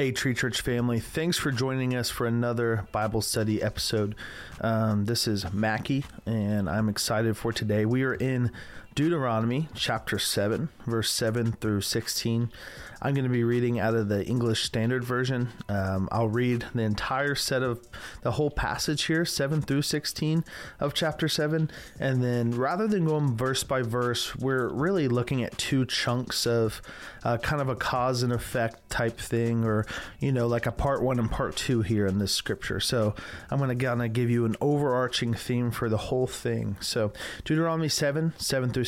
Hey, Tree Church family, thanks for joining us for another Bible study episode. Um, this is Mackie, and I'm excited for today. We are in Deuteronomy chapter 7, verse 7 through 16. I'm going to be reading out of the English Standard Version. Um, I'll read the entire set of the whole passage here, 7 through 16 of chapter 7. And then rather than going verse by verse, we're really looking at two chunks of uh, kind of a cause and effect type thing, or, you know, like a part one and part two here in this scripture. So I'm going to kind of give you an overarching theme for the whole thing. So Deuteronomy 7, 7 through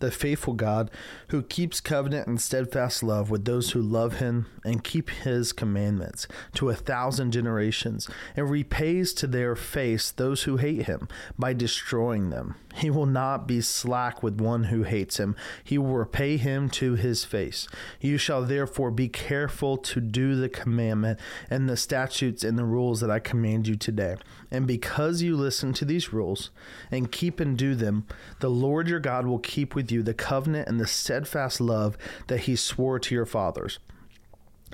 the faithful God, who keeps covenant and steadfast love with those who love him and keep his commandments to a thousand generations, and repays to their face those who hate him by destroying them. He will not be slack with one who hates him, he will repay him to his face. You shall therefore be careful to do the commandment and the statutes and the rules that I command you today. And because you listen to these rules and keep and do them, the Lord your God will keep with you the covenant and the steadfast love that he swore to your fathers.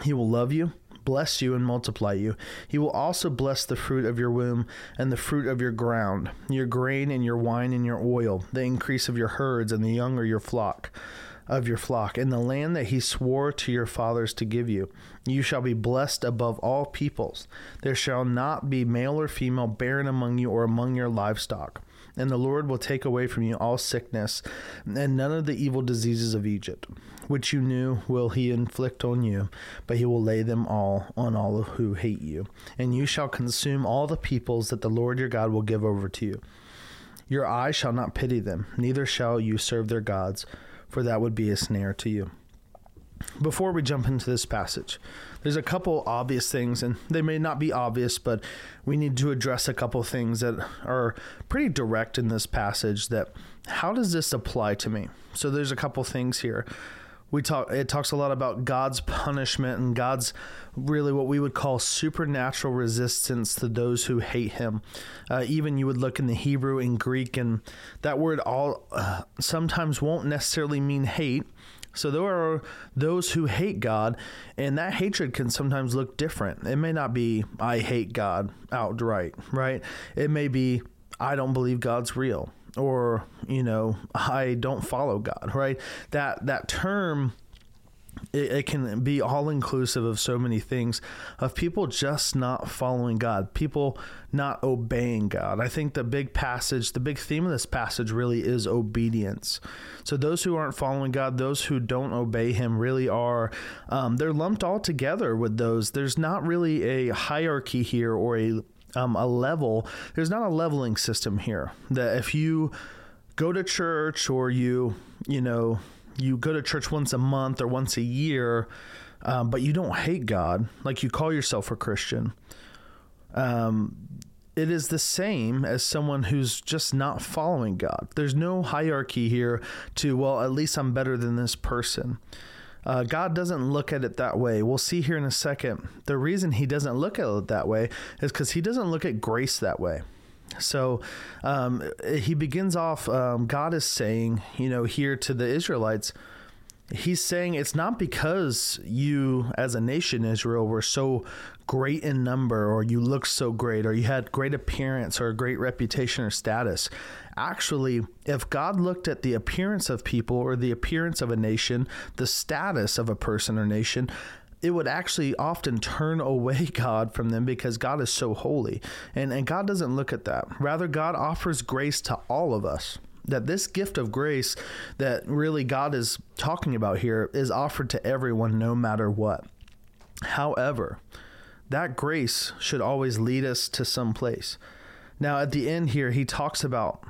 He will love you, bless you, and multiply you. He will also bless the fruit of your womb and the fruit of your ground, your grain and your wine and your oil, the increase of your herds and the young of your flock of your flock, in the land that he swore to your fathers to give you. You shall be blessed above all peoples. There shall not be male or female barren among you or among your livestock. And the Lord will take away from you all sickness and none of the evil diseases of Egypt, which you knew will he inflict on you, but he will lay them all on all who hate you. And you shall consume all the peoples that the Lord your God will give over to you. Your eye shall not pity them, neither shall you serve their gods for that would be a snare to you. Before we jump into this passage, there's a couple obvious things, and they may not be obvious, but we need to address a couple things that are pretty direct in this passage. That how does this apply to me? So there's a couple things here we talk it talks a lot about God's punishment and God's really what we would call supernatural resistance to those who hate him. Uh, even you would look in the Hebrew and Greek and that word all uh, sometimes won't necessarily mean hate. So there are those who hate God, and that hatred can sometimes look different. It may not be I hate God outright, right? It may be I don't believe God's real or you know i don't follow god right that that term it, it, can be all inclusive of so many things of people just not following God, people not obeying God. I think the big passage, the big theme of this passage really is obedience. So those who aren't following God, those who don't obey Him, really are um, they're lumped all together with those. There's not really a hierarchy here or a um, a level. There's not a leveling system here. That if you go to church or you you know you go to church once a month or once a year, um, but you don't hate God, like you call yourself a Christian. Um, it is the same as someone who's just not following God. There's no hierarchy here to, well, at least I'm better than this person. Uh, God doesn't look at it that way. We'll see here in a second. The reason He doesn't look at it that way is because He doesn't look at grace that way. So um, he begins off, um, God is saying, you know, here to the Israelites, he's saying it's not because you as a nation israel were so great in number or you looked so great or you had great appearance or a great reputation or status. Actually if god looked at the appearance of people or the appearance of a nation the status of a person or nation it would actually often turn away God from them because God is so holy. And, and God doesn't look at that. Rather, God offers grace to all of us that this gift of grace that really God is talking about here is offered to everyone no matter what. However, that grace should always lead us to some place. Now, at the end here, he talks about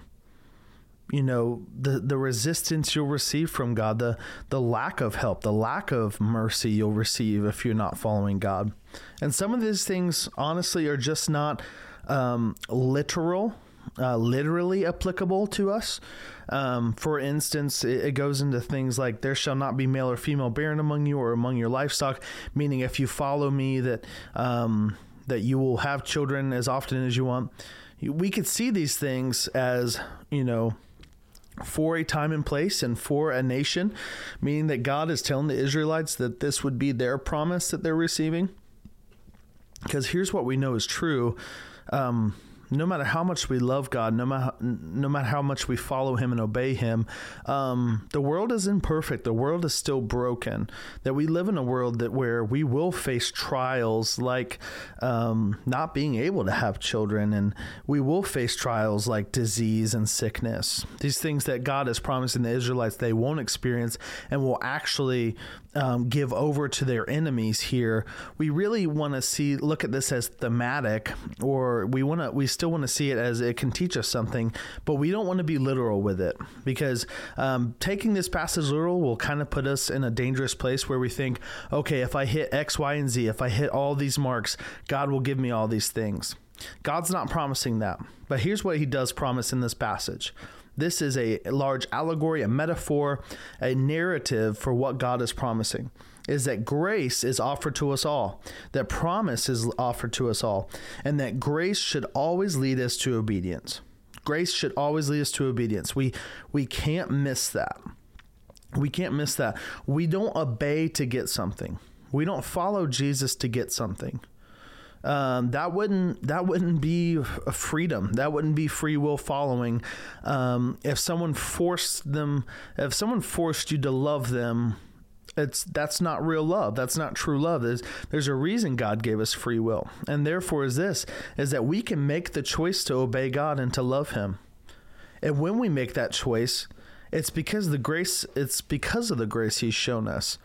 you know the the resistance you'll receive from God, the the lack of help, the lack of mercy you'll receive if you're not following God. And some of these things honestly are just not um, literal uh, literally applicable to us. Um, for instance, it, it, goes into things like there shall not be male or female barren among you or among your livestock, meaning if you follow me, that um, that you will have children as often as you want. We could see these things as you know for a time and place and for a nation, meaning that God is telling the Israelites that this would be their promise that they're receiving. Because here's what we know is true. Um, no matter how much we love God, no matter no matter how much we follow Him and obey Him, um, the world is imperfect. The world is still broken. That we live in a world that where we will face trials like um, not being able to have children, and we will face trials like disease and sickness. These things that God is promising the Israelites they won't experience and will actually um, give over to their enemies here. We really want to see look at this as thematic, or we want to we still want to see it as it can teach us something, but we don't want to be literal with it because um, taking this passage literal will kind of put us in a dangerous place where we think, okay, if I hit X, Y, and Z, if I hit all these marks, God will give me all these things. God's not promising that, but here's what He does promise in this passage. This is a large allegory, a metaphor, a narrative for what God is promising. Is that grace is offered to us all, that promise is offered to us all, and that grace should always lead us to obedience. Grace should always lead us to obedience. We we can't miss that. We can't miss that. We don't obey to get something. We don't follow Jesus to get something um, that wouldn't that wouldn't be a freedom. That wouldn't be free will following. Um, if someone forced them, if someone forced you to love them, it's that's not real love. That's not true love. There's there's a reason God gave us free will, and therefore is this is that we can make the choice to obey God and to love Him. And when we make that choice, it's because the grace. It's because of the grace He's shown us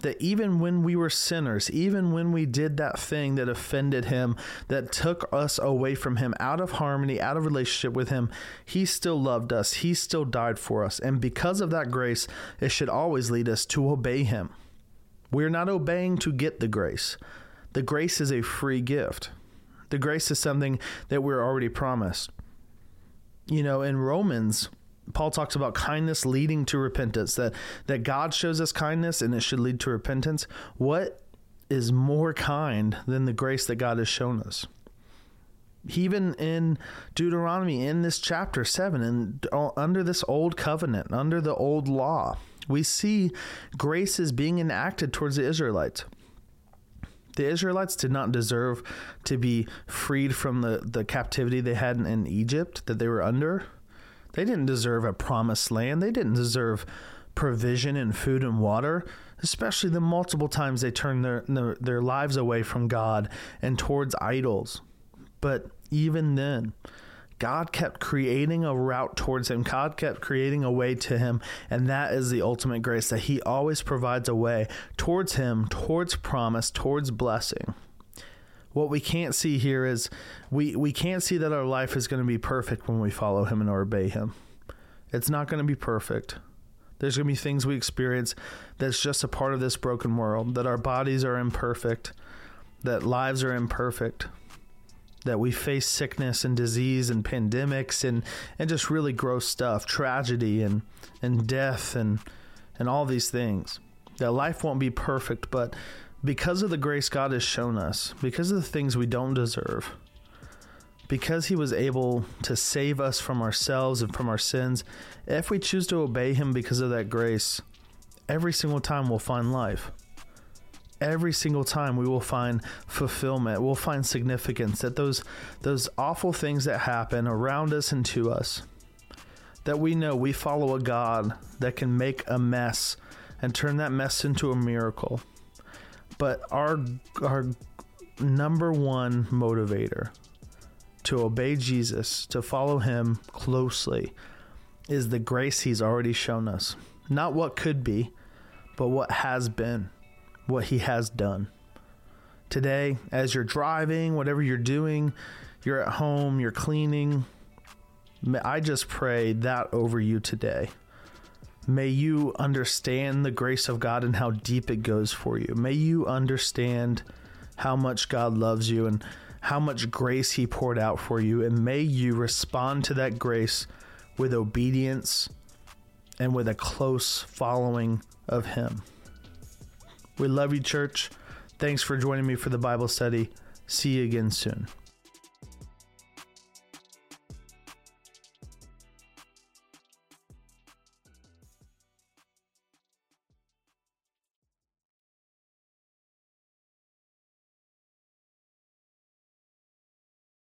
that even when we were sinners, even when we did that thing that offended him, that took us away from him, out of harmony, out of relationship with him, he still loved us. He still died for us. And because of that grace, it should always lead us to obey him. We're not obeying to get the grace. The grace is a free gift. The grace is something that we're already promised. You know, in Romans, Paul talks about kindness leading to repentance, that, that God shows us kindness and it should lead to repentance. What is more kind than the grace that God has shown us? Even in Deuteronomy, in this chapter 7, and uh, under this old covenant, under the old law, we see grace is being enacted towards the Israelites. The Israelites did not deserve to be freed from the, the captivity they had in, in Egypt that they were under they didn't deserve a promised land. They didn't deserve provision and food and water, especially the multiple times they turned their, their, their lives away from God and towards idols. But even then, God kept creating a route towards him. God kept creating a way to him. And that is the ultimate grace that he always provides a way towards him, towards promise, towards blessing. What we can't see here is we, we can't see that our life is going to be perfect when we follow Him and obey Him. It's not going to be perfect. There's going to be things we experience that's just a part of this broken world, that our bodies are imperfect, that lives are imperfect, that we face sickness and disease and pandemics and, and just really gross stuff, tragedy and, and death and, and all these things. That life won't be perfect, but because of the grace God has shown us, because of the things we don't deserve, because He was able to save us from ourselves and from our sins, if we choose to obey Him because of that grace, every single time we'll find life. Every single time we will find fulfillment, we'll find significance that those those awful things that happen around us and to us, that we know we follow a God that can make a mess and turn that mess into a miracle but our our number one motivator to obey Jesus, to follow him closely, is the grace he's already shown us. Not what could be, but what has been, what he has done. Today, as you're driving, whatever you're doing, you're at home, you're cleaning, I just pray that over you today. May you understand the grace of God and how deep it goes for you. May you understand how much God loves you and how much grace He poured out for you. And may you respond to that grace with obedience and with a close following of Him. We love you, church. Thanks for joining me for the Bible study. See you again soon.